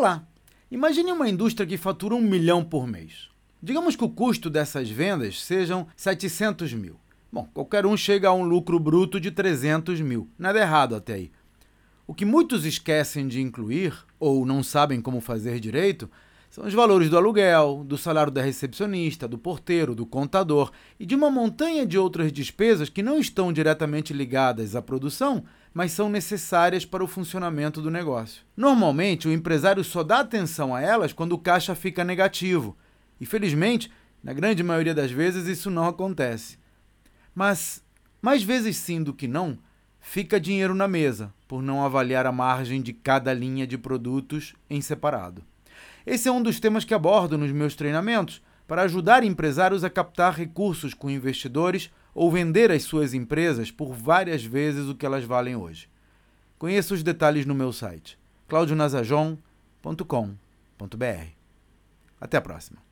Olá! Imagine uma indústria que fatura um milhão por mês. Digamos que o custo dessas vendas sejam 700 mil. Bom, qualquer um chega a um lucro bruto de 300 mil. Nada errado até aí. O que muitos esquecem de incluir, ou não sabem como fazer direito, são os valores do aluguel, do salário da recepcionista, do porteiro, do contador e de uma montanha de outras despesas que não estão diretamente ligadas à produção, mas são necessárias para o funcionamento do negócio. Normalmente, o empresário só dá atenção a elas quando o caixa fica negativo. E felizmente, na grande maioria das vezes, isso não acontece. Mas, mais vezes sim do que não, fica dinheiro na mesa, por não avaliar a margem de cada linha de produtos em separado. Esse é um dos temas que abordo nos meus treinamentos para ajudar empresários a captar recursos com investidores ou vender as suas empresas por várias vezes o que elas valem hoje. Conheça os detalhes no meu site claudionazajon.com.br. Até a próxima.